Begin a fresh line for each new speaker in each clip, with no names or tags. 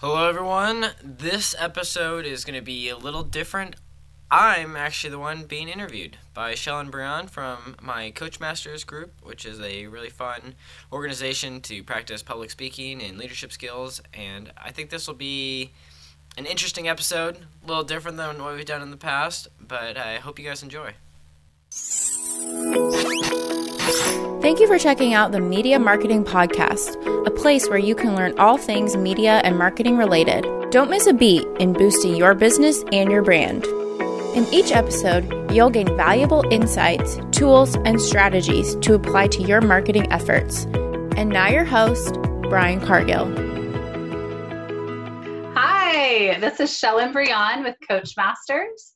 Hello, everyone. This episode is going to be a little different. I'm actually the one being interviewed by Shellen Brion from my Coach Masters group, which is a really fun organization to practice public speaking and leadership skills. And I think this will be an interesting episode, a little different than what we've done in the past, but I hope you guys enjoy.
Thank you for checking out the Media Marketing Podcast, a place where you can learn all things media and marketing related. Don't miss a beat in boosting your business and your brand. In each episode, you'll gain valuable insights, tools, and strategies to apply to your marketing efforts. And now, your host, Brian Cargill.
Hi, this is Shellen Brion with Coach Masters.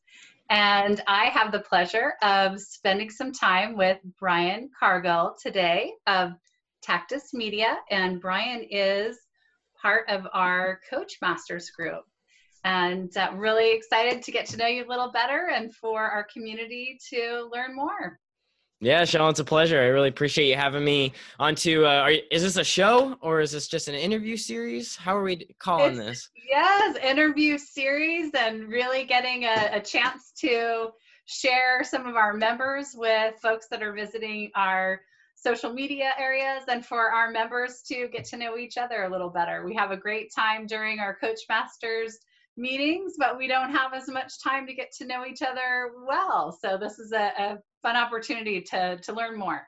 And I have the pleasure of spending some time with Brian Cargill today of Tactus Media. And Brian is part of our Coach Masters group. And uh, really excited to get to know you a little better and for our community to learn more.
Yeah, Sean, it's a pleasure. I really appreciate you having me onto. Uh, are, is this a show or is this just an interview series? How are we calling
It's-
this?
Yes, interview series and really getting a, a chance to share some of our members with folks that are visiting our social media areas and for our members to get to know each other a little better. We have a great time during our Coach Masters meetings, but we don't have as much time to get to know each other well. So this is a, a fun opportunity to, to learn more.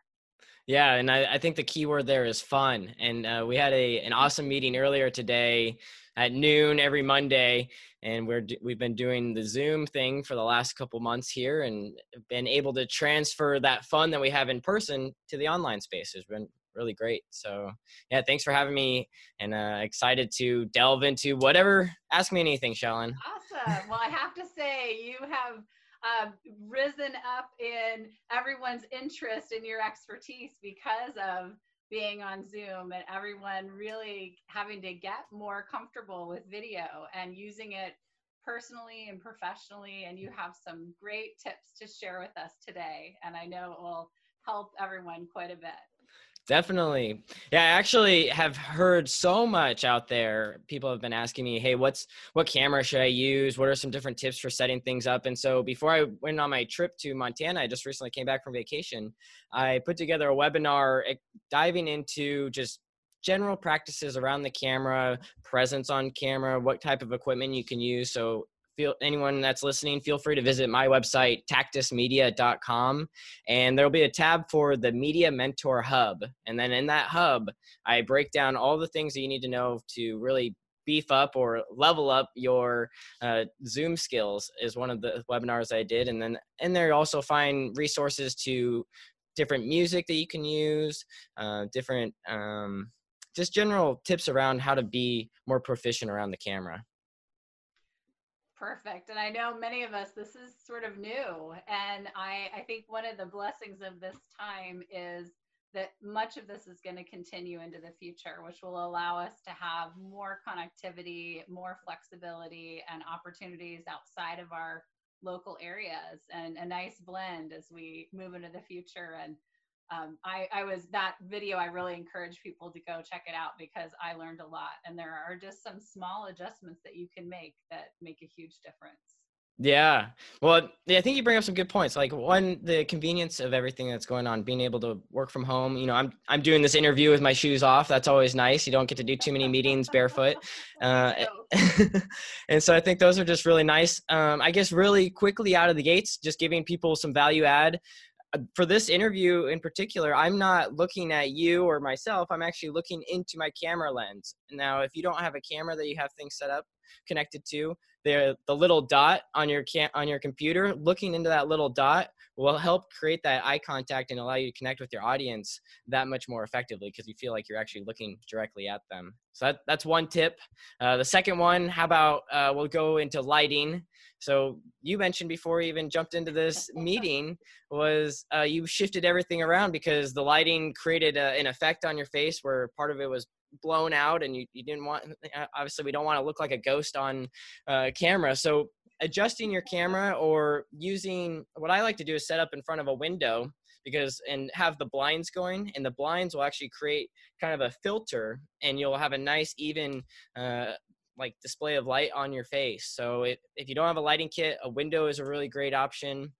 Yeah, and I, I think the key word there is fun. And uh, we had a an awesome meeting earlier today at noon every Monday, and we're we've been doing the Zoom thing for the last couple months here, and been able to transfer that fun that we have in person to the online space. It's been really great. So yeah, thanks for having me, and uh, excited to delve into whatever. Ask me anything, Shellen.
Awesome. Well, I have to say, you have um, risen up in everyone's interest in your expertise because of being on Zoom and everyone really having to get more comfortable with video and using it personally and professionally. And you have some great tips to share with us today. And I know it will help everyone quite a bit.
Definitely. Yeah, I actually have heard so much out there. People have been asking me, "Hey, what's what camera should I use? What are some different tips for setting things up?" And so before I went on my trip to Montana, I just recently came back from vacation. I put together a webinar eh, diving into just general practices around the camera, presence on camera, what type of equipment you can use. So feel anyone that's listening, feel free to visit my website tactusmedia.com and there'll be a tab for the media mentor hub. And then in that hub i break down all the things that you need to know to really beef up or level up your uh, zoom skills is one of the webinars i did. And then in there you also find resources to different music that you can use uh, different um, just general tips around how to be more proficient around the camera
Perfect. And I know many of us, this is sort of new. And I, I think one of the blessings of this time is that much of this is going to continue into the future, which will allow us to have more connectivity, more flexibility, and opportunities outside of our local areas, and a nice blend as we move into the future. And um, I, I was that video. I really encourage people to go check it out because I learned a lot, and there are just some small adjustments that you can make that make a huge difference.
Yeah. Well, yeah, I think you bring up some good points. Like one, the convenience of everything that's going on, being able to work from home. You know, I'm I'm doing this interview with my shoes off. That's always nice. You don't get to do too many meetings barefoot. Uh, and so I think those are just really nice. Um, I guess really quickly out of the gates, just giving people some value add. Uh, For this interview in particular, I'm not looking at you or myself. I'm actually looking into my camera lens. Now, if you don't have a camera that you have things set up connected to, the the little dot on your can on your computer, looking into that little dot will help create that eye contact and allow you to connect with your audience that much more effectively because you feel like you're actually looking directly at them. So that, that's one tip. Uh, the second one, how about uh, we'll go into lighting. So you mentioned before we even jumped into this meeting was uh, you shifted everything around because the lighting created a, an effect on your face where part of it was blown out and you, you didn't want uh, obviously we don't want to look like a ghost on uh, camera so adjusting your camera or using what i like to do is set up in front of a window because and have the blinds going and the blinds will actually create kind of a filter and you'll have a nice even uh, like display of light on your face. So if, if you don't have a lighting kit, a window is a really great option.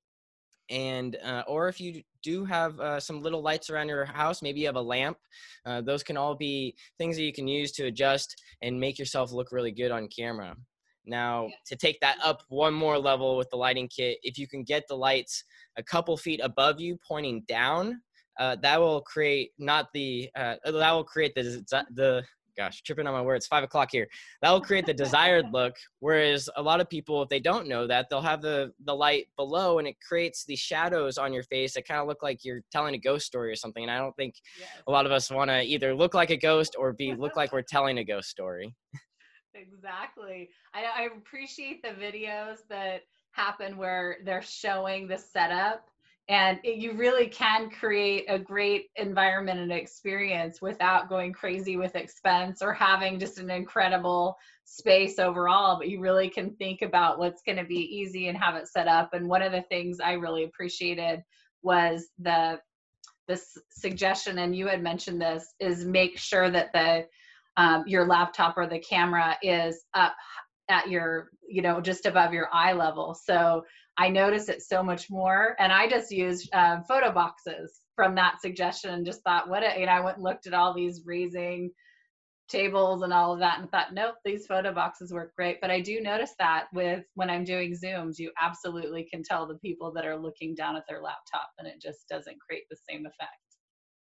And uh, or if you do have uh, some little lights around your house, maybe you have a lamp. Uh, those can all be things that you can use to adjust and make yourself look really good on camera. Now, to take that up one more level with the lighting kit, if you can get the lights a couple feet above you pointing down, uh, that will create not the uh, that will create the the gosh tripping on my words five o'clock here. That will create the desired look whereas a lot of people if they don't know that they'll have the the light below and it creates these shadows on your face that kind of look like you're telling a ghost story or something and i don't think yes. a lot of us want to either look like a ghost or be look like we're telling a ghost story.
Exactly. I, I appreciate the videos that happen where they're showing the setup and it, you really can create a great environment and experience without going crazy with expense or having just an incredible space overall. But you really can think about what's going to be easy and have it set up. And one of the things i really appreciated was the this suggestion and you had mentioned this is make sure that the um, your laptop or the camera is up at your you know just above your eye level. So I notice it so much more. And I just used um, photo boxes from that suggestion and just thought, what, a, you know, I went and looked at all these raising tables and all of that and thought, nope, these photo boxes work great. But I do notice that with when I'm doing Zooms, you absolutely can tell the people that are looking down at their laptop and it just doesn't create the same effect.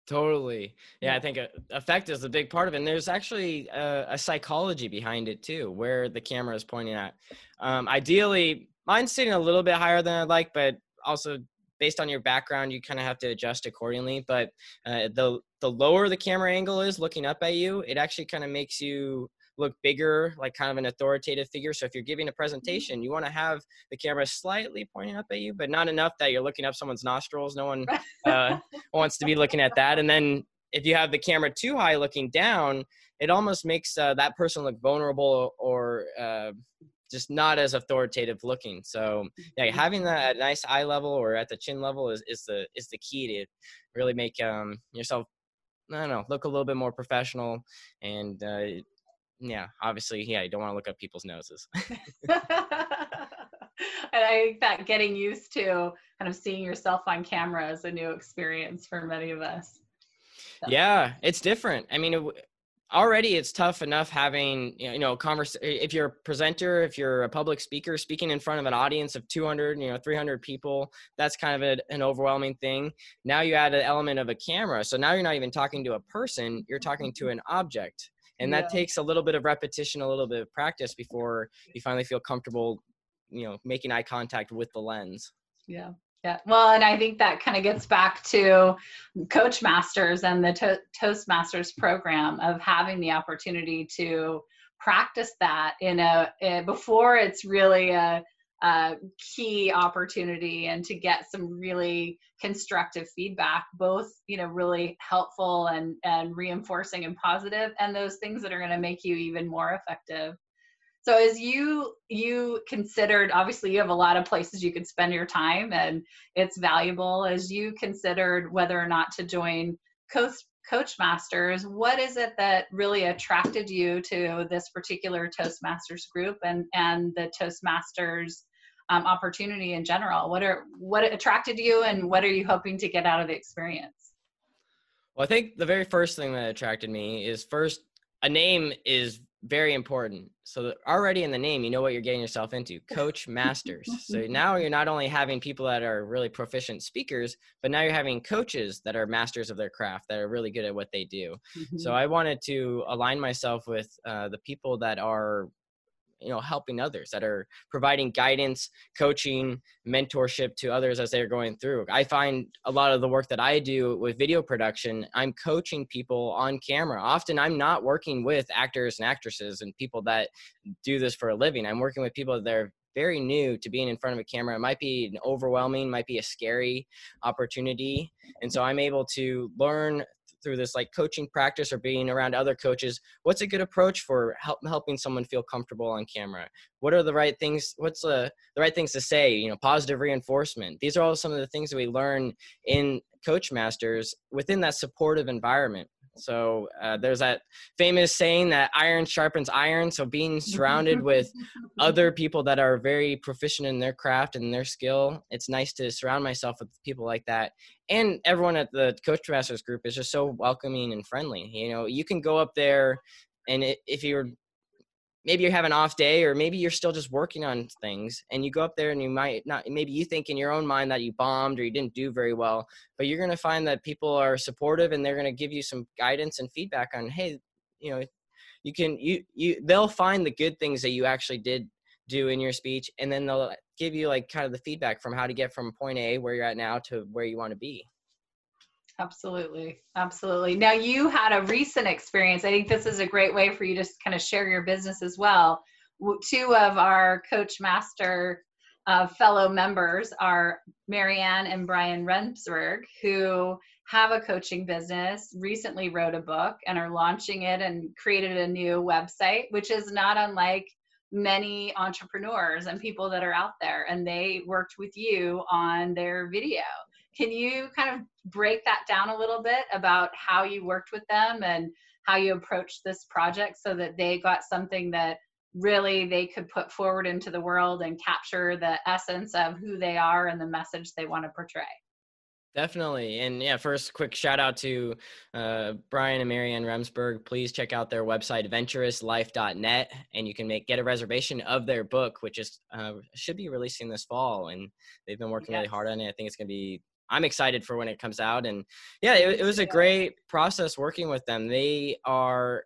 Totally. Yeah, I think effect is a big part of it. And there's actually a, a psychology behind it too, where the camera is pointing at. Um, ideally, mine's sitting a little bit higher than I'd like, but also based on your background, you kind of have to adjust accordingly. But uh, the the lower the camera angle is looking up at you, it actually kind of makes you look bigger, like kind of an authoritative figure. So if you're giving a mm-hmm. presentation, you want to have the camera slightly pointing up at you, but not enough that you're looking up someone's nostrils. No one uh, wants to be looking at that. And then if you have the camera too high looking down, it almost makes uh, that person look vulnerable or uh, just not as authoritative looking. So yeah, mm-hmm. having that at nice eye level or at the chin level is, is the is the key to really make um, yourself I don't know look a little bit more professional and uh, yeah, obviously yeah, you don't want to look up people's noses.
and I think that getting used to kind of seeing yourself on camera is a new experience for many of us.
So. Yeah, it's different. I mean, it, already it's tough enough having you know converse if you're a presenter if you're a public speaker speaking in front of an audience of 200 you know 300 people that's kind of a, an overwhelming thing. Now you add an element of a camera so now you're not even talking to a person you're talking to mm-hmm. an object. And that takes a little bit of repetition a little bit of practice before you finally feel comfortable you know making eye contact with the lens.
Yeah yeah. Well, and I think that kind of gets back to Coach Masters and the to- Toastmasters program of having the opportunity to practice that in a, a before it's really a, a key opportunity and to get some really constructive feedback both you know really helpful and and reinforcing and positive and those things that are going to make you even more effective so as you you considered obviously you have a lot of places you could spend your time and it's valuable. As you considered whether or not to join coach coach masters what is it that really attracted you to this particular toastmasters group and and the toastmasters um, opportunity in general? What are what attracted you and what are you hoping to get out of the experience?
Well i think the very first thing that attracted me is first a name is very important. So already in the name, you know what you're getting yourself into. Coach masters. so now you're not only having people that are really proficient speakers, but now you're having coaches that are masters of their craft that are really good at what they do. Mm-hmm. So I wanted to align myself with uh, the people that are you know helping others that are providing guidance coaching mentorship to others as they're going through i find a lot of the work that i do with video production i'm coaching people on camera often i'm not working with actors and actresses and people that do this for a living i'm working with people that are very new to being in front of a camera. It might be an overwhelming, might be a scary opportunity. And so I'm able to learn through this like coaching practice or being around other coaches what's a good approach for help, helping someone feel comfortable on camera? What are the right things what's the, the right things to say? You know positive reinforcement. These are all some of the things that we learn in coach masters within that supportive environment So uh, there's that famous saying that iron sharpens iron. So being surrounded with other people that are very proficient in their craft and their skill, it's nice to surround myself with people like that. And everyone at the Coach Masters group is just so welcoming and friendly. You know, you can go up there and it, if you're maybe you have an off day or maybe you're still just working on things and you go up there and you might not maybe you think in your own mind that you bombed or you didn't do very well but you're going to find that people are supportive and they're going to give you some guidance and feedback on hey you know you can you you they'll find the good things that you actually did do in your speech and then they'll give you like kind of the feedback from how to get from point a where you're at now to where you want to be
Absolutely. Absolutely. Now, you had a recent experience. I think this is a great way for you to kind of share your business as well. Two of our Coach Master uh, fellow members are Marianne and Brian Remsburg, who have a coaching business, recently wrote a book, and are launching it and created a new website, which is not unlike many entrepreneurs and people that are out there. And they worked with you on their video. Can you kind of break that down a little bit about how you worked with them and how you approached this project so that they got something that really they could put forward into the world and capture the essence of who they are and the message they want to portray?
Definitely. And yeah, first, quick shout out to uh, Brian and Marianne Remsburg. Please check out their website, venturouslife.net, and you can make get a reservation of their book, which is uh, should be releasing this fall. And they've been working yes. really hard on it. I think it's going to be I'm excited for when it comes out. And yeah, it, it was a great process working with them. They are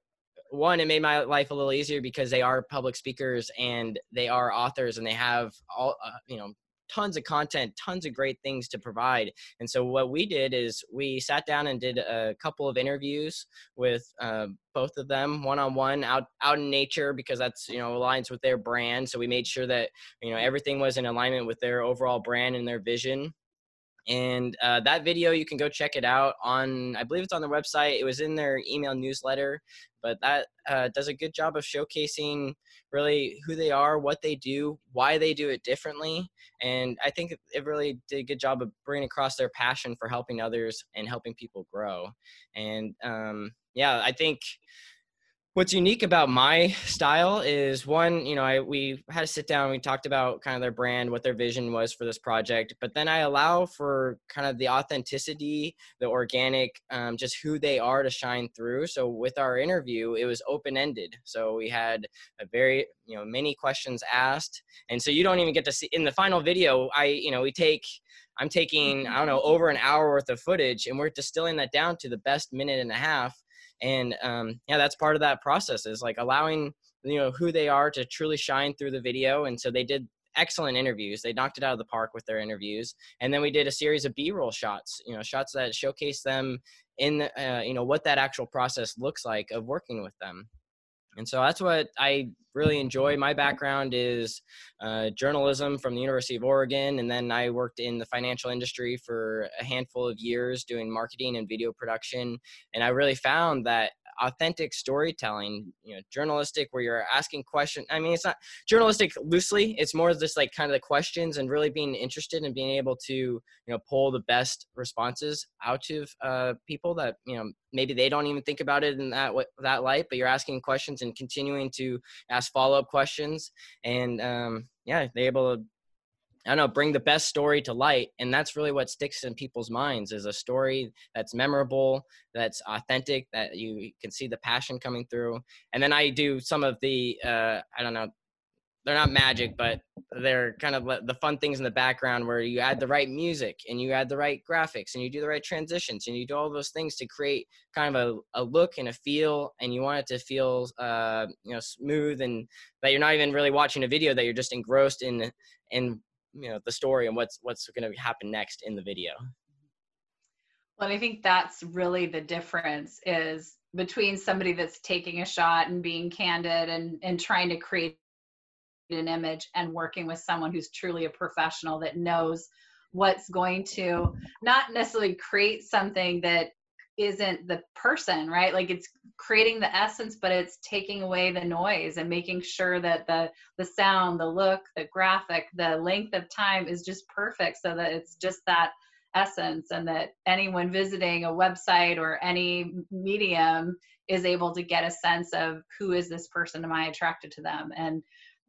one, it made my life a little easier because they are public speakers and they are authors and they have all, uh, you know, tons of content, tons of great things to provide. And so what we did is we sat down and did a couple of interviews with uh, both of them one on one out out in nature because that's you know aligns with their brand. So we made sure that you know everything was in alignment with their overall brand and their vision and uh, that video you can go check it out on i believe it's on their website. It was in their email newsletter. But that uh, does a good job of showcasing really who they are what they do why they do it differently. And i think it really did a good job of bringing across their passion for helping others and helping people grow. And um, yeah i think what's unique about my style is one you know I, we had to sit down we talked about kind of their brand what their vision was for this project but then i allow for kind of the authenticity the organic um, just who they are to shine through. So with our interview it was open-ended. So we had a very you know many questions asked and so you don't even get to see in the final video i you know we take i'm taking i don't know over an hour worth of footage and we're distilling that down to the best minute and a half and um, yeah that's part of that process is like allowing you know who they are to truly shine through the video. And so they did excellent interviews. They knocked it out of the park with their interviews. And then we did a series of b-roll shots you know shots that showcase them in uh, you know what that actual process looks like of working with them and so that's what I really enjoy. My background is uh, journalism from the University of Oregon, and then I worked in the financial industry for a handful of years doing marketing and video production. And I really found that authentic storytelling you know journalistic where you're asking questions i mean it's not journalistic loosely it's more just like kind of the questions and really being interested and being able to you know pull the best responses out of uh, people that you know maybe they don't even think about it in that that light but you're asking questions and continuing to ask follow-up questions and um, yeah they're able to I don't know, bring the best story to light. And that's really what sticks in people's minds is a story that's memorable, that's authentic, that you can see the passion coming through. And then I do some of the, uh, I don't know, they're not magic, but they're kind of the fun things in the background where you add the right music and you add the right graphics and you do the right transitions and you do all those things to create kind of a, a look and a feel and you want it to feel uh, you know smooth and that you're not even really watching a video that you're just engrossed in in you know the story and what's what's going to happen next in the video.
Well i think that's really the difference is between somebody that's taking a shot and being candid and and trying to create an image and working with someone who's truly a professional that knows what's going to not necessarily create something that isn't the person right? Like it's creating the essence but it's taking away the noise and making sure that the the sound the look the graphic the length of time is just perfect so that it's just that essence and that anyone visiting a website or any medium is able to get a sense of who is this person? Am i attracted to them? And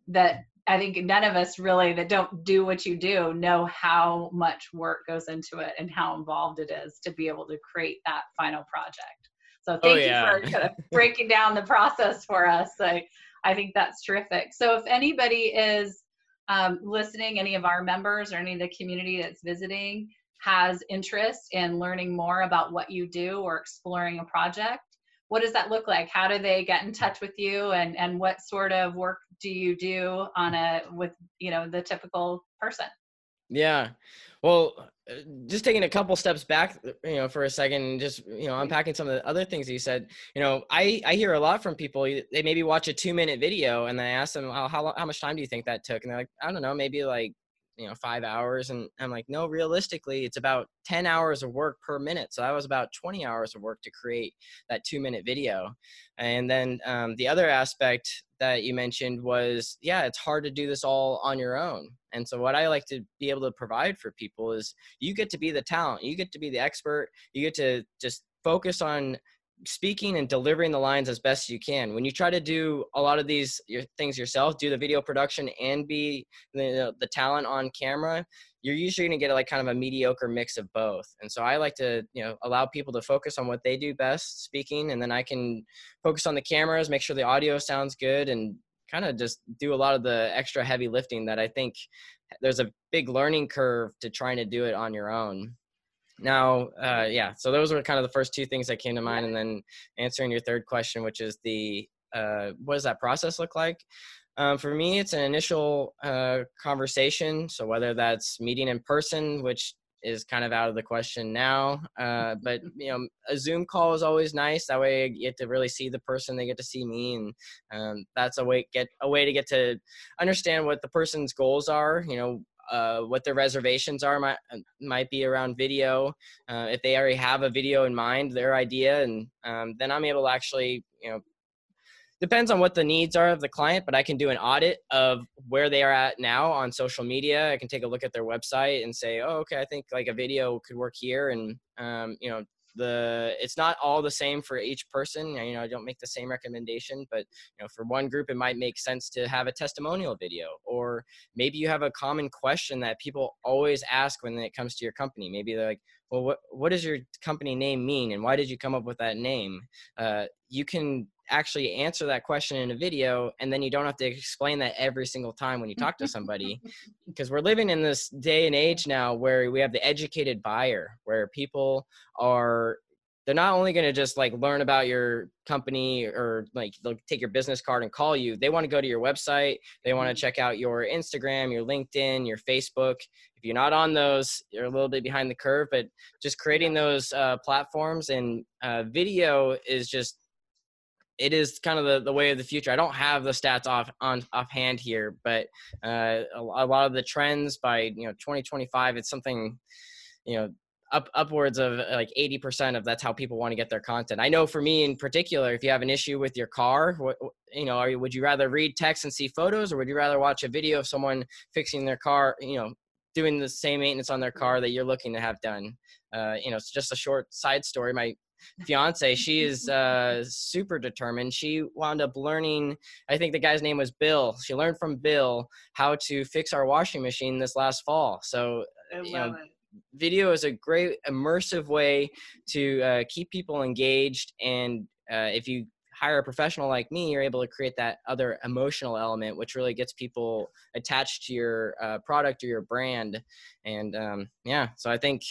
that i think none of us really that don't do what you do know how much work goes into it and how involved it is to be able to create that final project. So oh, thank oh, yeah. you for kind of breaking down the process for us. I, I think that's terrific. So if anybody is um, listening any of our members or any of the community that's visiting has interest in learning more about what you do or exploring a project, what does that look like? How do they get in touch with you and, and what sort of work do you do on a with you know the typical person?
Yeah. Well, uh, just taking a couple steps back, you know, for a second, just you know, unpacking some of the other things you said. You know, I I hear a lot from people. They maybe watch a two minute video and I ask them, how how how much time do you think that took? And they're like, I don't know, maybe like you know five hours and i'm like no realistically it's about 10 hours of work per minute. So that was about 20 hours of work to create that two minute video. And then um, the other aspect that you mentioned was yeah it's hard to do this all on your own. And so what i like to be able to provide for people is you get to be the talent you get to be the expert you get to just focus on speaking and delivering the lines as best you can. When you try to do a lot of these things yourself, do the video production and be the, the talent on camera, you're usually going to get like kind of a mediocre mix of both. And so I like to, you know, allow people to focus on what they do best, speaking, and then I can focus on the cameras, make sure the audio sounds good, and kind of just do a lot of the extra heavy lifting that I think there's a big learning curve to trying to do it on your own. Now, uh, yeah, so those were kind of the first two things that came to mind. And then answering your third question, which is the uh, what does that process look like? Um, for me, it's an initial uh, conversation. So whether that's meeting in person, which is kind of out of the question now, uh, but you know, a Zoom call is always nice. That way, you get to really see the person; they get to see me, and um, that's a way get a way to get to understand what the person's goals are. You know, uh, what their reservations are might, uh, might be around video. Uh, if they already have a video in mind, their idea, and um, then I'm able to actually, you know, depends on what the needs are of the client, but I can do an audit of where they are at now on social media. I can take a look at their website and say, oh, okay, I think like a video could work here, and um, you know, the it's not all the same for each person you know i don't make the same recommendation but you know for one group it might make sense to have a testimonial video or maybe you have a common question that people always ask when it comes to your company. Maybe they're like well what what does your company name mean and why did you come up with that name? Uh, you can actually answer that question in a video and then you don't have to explain that every single time when you talk to somebody because we're living in this day and age now where we have the educated buyer where people are they're not only going to just like learn about your company or like they'll take your business card and call you. They want to go to your website. They want to mm-hmm. check out your instagram your linkedin your facebook. If you're not on those you're a little bit behind the curve but just creating those uh, platforms and uh, video is just it is kind of the, the way of the future. I don't have the stats off on offhand here, but uh, a, a, lot of the trends by you know 2025, it's something you know up upwards of like 80% of that's how people want to get their content. I know for me in particular, if you have an issue with your car, what, you know, you, would you rather read text and see photos, or would you rather watch a video of someone fixing their car, you know, doing the same maintenance on their car that you're looking to have done? Uh, you know, it's just a short side story. My fiance she is uh, super determined. She wound up learning i think the guy's name was bill. She learned from bill how to fix our washing machine this last fall. So you know, video is a great immersive way to uh, keep people engaged. And uh, if you hire a professional like me, you're able to create that other emotional element, which really gets people attached to your uh, product or your brand. And um, yeah, so I think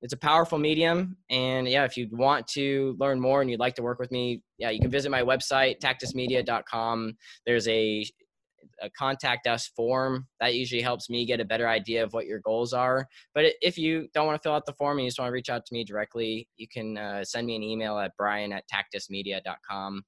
it's a powerful medium. And yeah, if you want to learn more and you'd like to work with me, yeah, you can visit my website, tactusmedia.com. There's a a contact us form that usually helps me get a better idea of what your goals are. But if you don't want to fill out the form and you just want to reach out to me directly you can uh, send me an email at brian at tactusmedia.com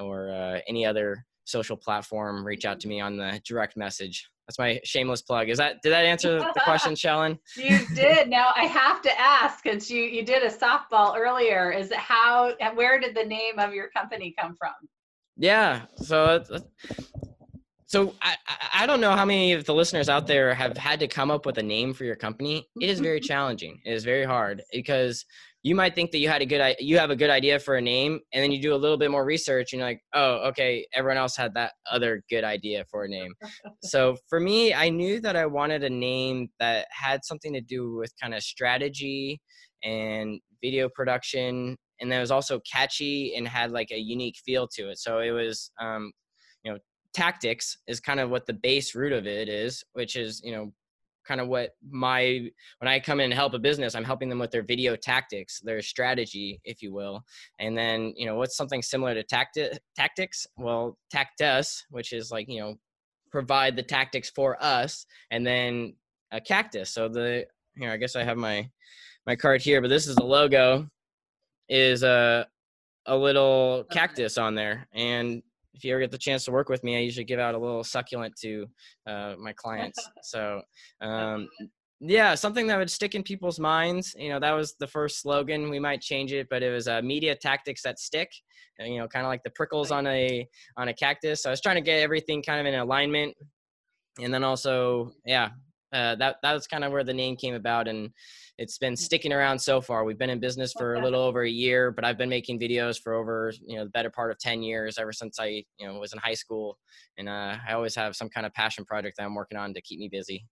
or uh, any other social platform. Reach out to me on the direct message. That's my shameless plug. Is that did that answer the question shellen?
You did. Now i have to ask because you you did a softball earlier. Is it how where did the name of your company come from?
Yeah. So so I, I don't know how many of the listeners out there have had to come up with a name for your company. It is very challenging. It is very hard because you might think that you had a good you have a good idea for a name and then you do a little bit more research and you're like oh okay everyone else had that other good idea for a name so for me i knew that i wanted a name that had something to do with kind of strategy and video production and that was also catchy and had like a unique feel to it so it was um, you know tactics is kind of what the base root of it is which is you know kind of what my when I come in and help a business, I'm helping them with their video tactics, their strategy, if you will. And then, you know, what's something similar to tacti- tactics? Well, tactus, which is like, you know, provide the tactics for us, and then a cactus. So the here, I guess I have my my card here, but this is the logo is a a little cactus on there and if you ever get the chance to work with me, I usually give out a little succulent to uh, my clients. So, um, yeah, something that would stick in people's minds. You know, that was the first slogan. We might change it, but it was uh, media tactics that stick. Uh, you know, kind of like the prickles on a on a cactus. So I was trying to get everything kind of in alignment, and then also, yeah, uh, that that was kind of where the name came about, and it's been sticking around so far. We've been in business for a little over a year, but I've been making videos for over you know the better part of ten years, ever since I you know was in high school, and uh, I always have some kind of passion project that I'm working on to keep me busy.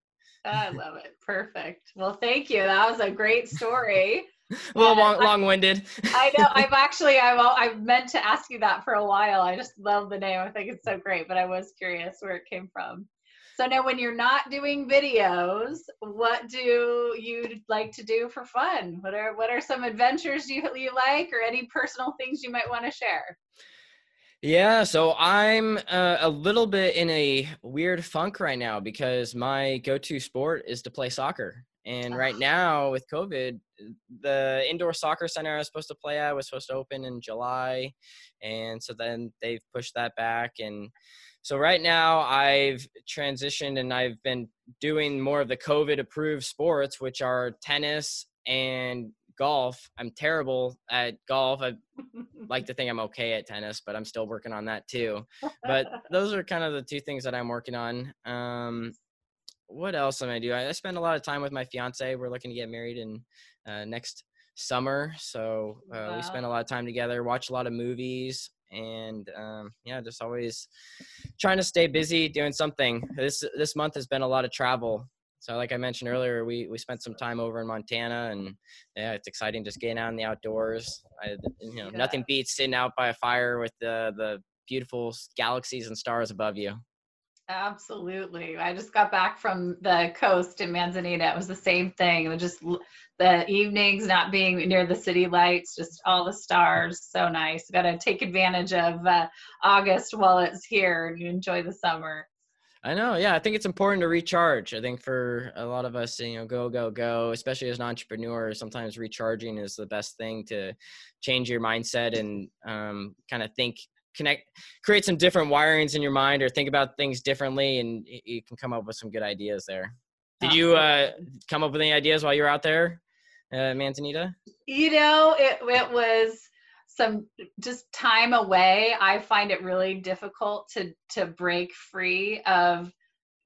I love it. Perfect. Well, thank you. That was a great story.
a little long, long-winded.
I know. I've actually, I've, I've meant to ask you that for a while. I just love the name. I think it's so great, but I was curious where it came from. So now when you're not doing videos, what do you like to do for fun? What are what are some adventures you you like or any personal things you might want to share?
Yeah, so I'm uh, a little bit in a weird funk right now because my go-to sport is to play soccer. And right ah. now with COVID, the indoor soccer center I was supposed to play at was supposed to open in July, and so then they've pushed that back and so right now I've transitioned and I've been doing more of the COVID approved sports, which are tennis and golf. I'm terrible at golf. I like to think I'm okay at tennis, but I'm still working on that too. But those are kind of the two things that I'm working on. Um, what else am I do? I spend a lot of time with my fiance. We're looking to get married in uh, next summer, so uh, wow. we spend a lot of time together. Watch a lot of movies and um, yeah, just always trying to stay busy doing something. This this month has been a lot of travel. So like I mentioned earlier, we we spent some time over in Montana, and yeah, it's exciting just getting out in the outdoors. I, you know, yeah. nothing beats sitting out by a fire with the the beautiful galaxies and stars above you.
Absolutely. I just got back from the coast in Manzanita. It was the same thing. It was just the evenings not being near the city lights, just all the stars. So nice. Got to take advantage of uh, August while it's here and enjoy the summer.
I know. Yeah. I think it's important to recharge. I think for a lot of us, you know, go, go, go, especially as an entrepreneur, sometimes recharging is the best thing to change your mindset and um, kind of think connect create some different wirings in your mind or think about things differently and you can come up with some good ideas there. Did you uh, come up with any ideas while you were out there uh, manzanita?
You know it, it was some just time away i find it really difficult to to break free of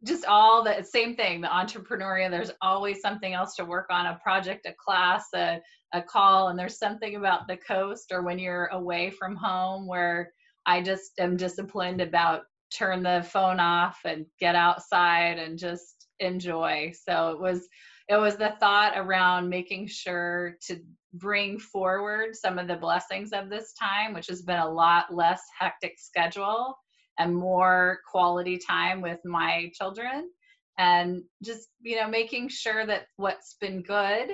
just all the same thing the entrepreneurial there's always something else to work on a project a class a, a call and there's something about the coast or when you're away from home where I just am disciplined about turn the phone off and get outside and just enjoy. So it was it was the thought around making sure to bring forward some of the blessings of this time, which has been a lot less hectic schedule and more quality time with my children and just you know making sure that what's been good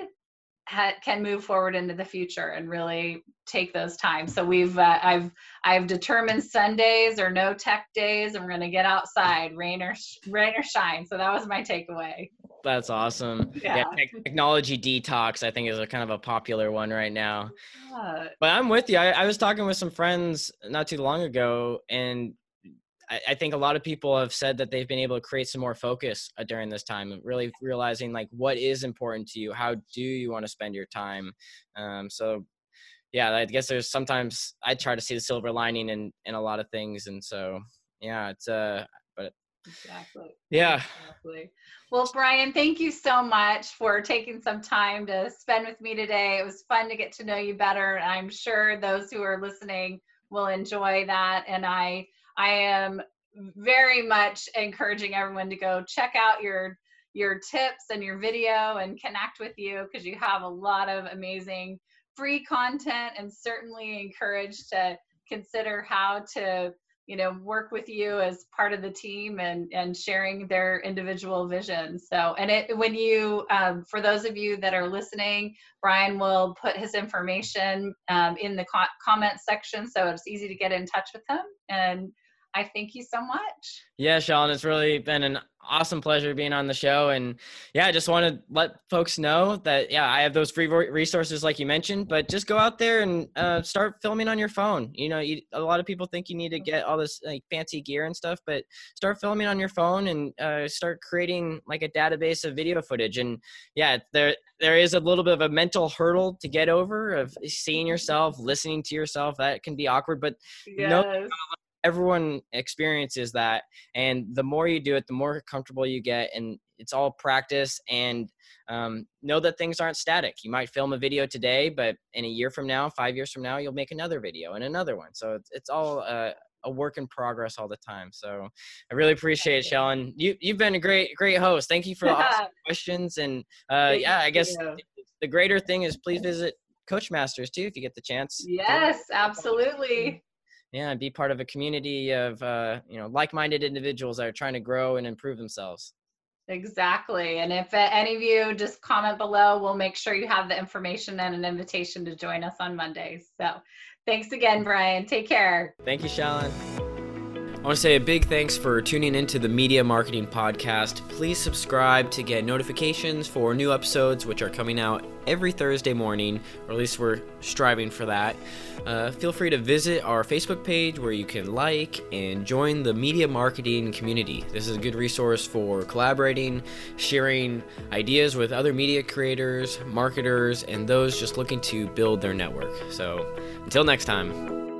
ha- can move forward into the future and really take those times. So we've uh, I've I've determined Sundays or no tech days, and we're gonna get outside, rain or sh- rain or shine. So that was my takeaway.
That's awesome. Yeah, yeah technology detox I think is a kind of a popular one right now. Yeah. But I'm with you. I, I was talking with some friends not too long ago, and I, think a lot of people have said that they've been able to create some more focus uh, during this time, really realizing like what is important to you. How do you want to spend your time? Um, so, yeah, I guess there's sometimes I try to see the silver lining in in a lot of things, and so yeah, it's uh, but
exactly.
Yeah.
Exactly. Well, Brian, thank you so much for taking some time to spend with me today. It was fun to get to know you better. And I'm sure those who are listening will enjoy that. And I I am very much encouraging everyone to go check out your your tips and your video and connect with you because you have a lot of amazing free content and certainly encouraged to consider how to you know work with you as part of the team and and sharing their individual vision. So and it when you um, for those of you that are listening brian will put his information um, in the co- comment section so it's easy to get in touch with him. And I thank you so much.
Yeah, Sean, it's really been an awesome pleasure being on the show. And yeah, I just want to let folks know that, yeah, I have those free resources like you mentioned, but just go out there and uh, start filming on your phone. You know, you, a lot of people think you need to get all this like fancy gear and stuff, but start filming on your phone and uh, start creating like a database of video footage. And yeah, there, there is a little bit of a mental hurdle to get over of seeing yourself, listening to yourself. That can be awkward, but
yes. no
everyone experiences that and the more you do it the more comfortable you get and it's all practice and um, know that things aren't static. You might film a video today but in a year from now five years from now you'll make another video and another one. So it's, it's all uh, a work in progress all the time. So i really appreciate it Shellen. you, you've been a great great host. Thank you for the awesome questions and uh, yeah i guess the greater thing is please visit coach masters too if you get the chance.
Yes absolutely
yeah and be part of a community of uh, you know like-minded individuals that are trying to grow and improve themselves.
Exactly and if any of you just comment below. We'll make sure you have the information and an invitation to join us on mondays. So thanks again brian. Take care.
Thank you Shellen. I want to say a big thanks for tuning into the Media Marketing Podcast. Please subscribe to get notifications for new episodes, which are coming out every Thursday morning, or at least we're striving for that. Uh, feel free to visit our Facebook page where you can like and join the media marketing community. This is a good resource for collaborating, sharing ideas with other media creators, marketers, and those just looking to build their network. So until next time.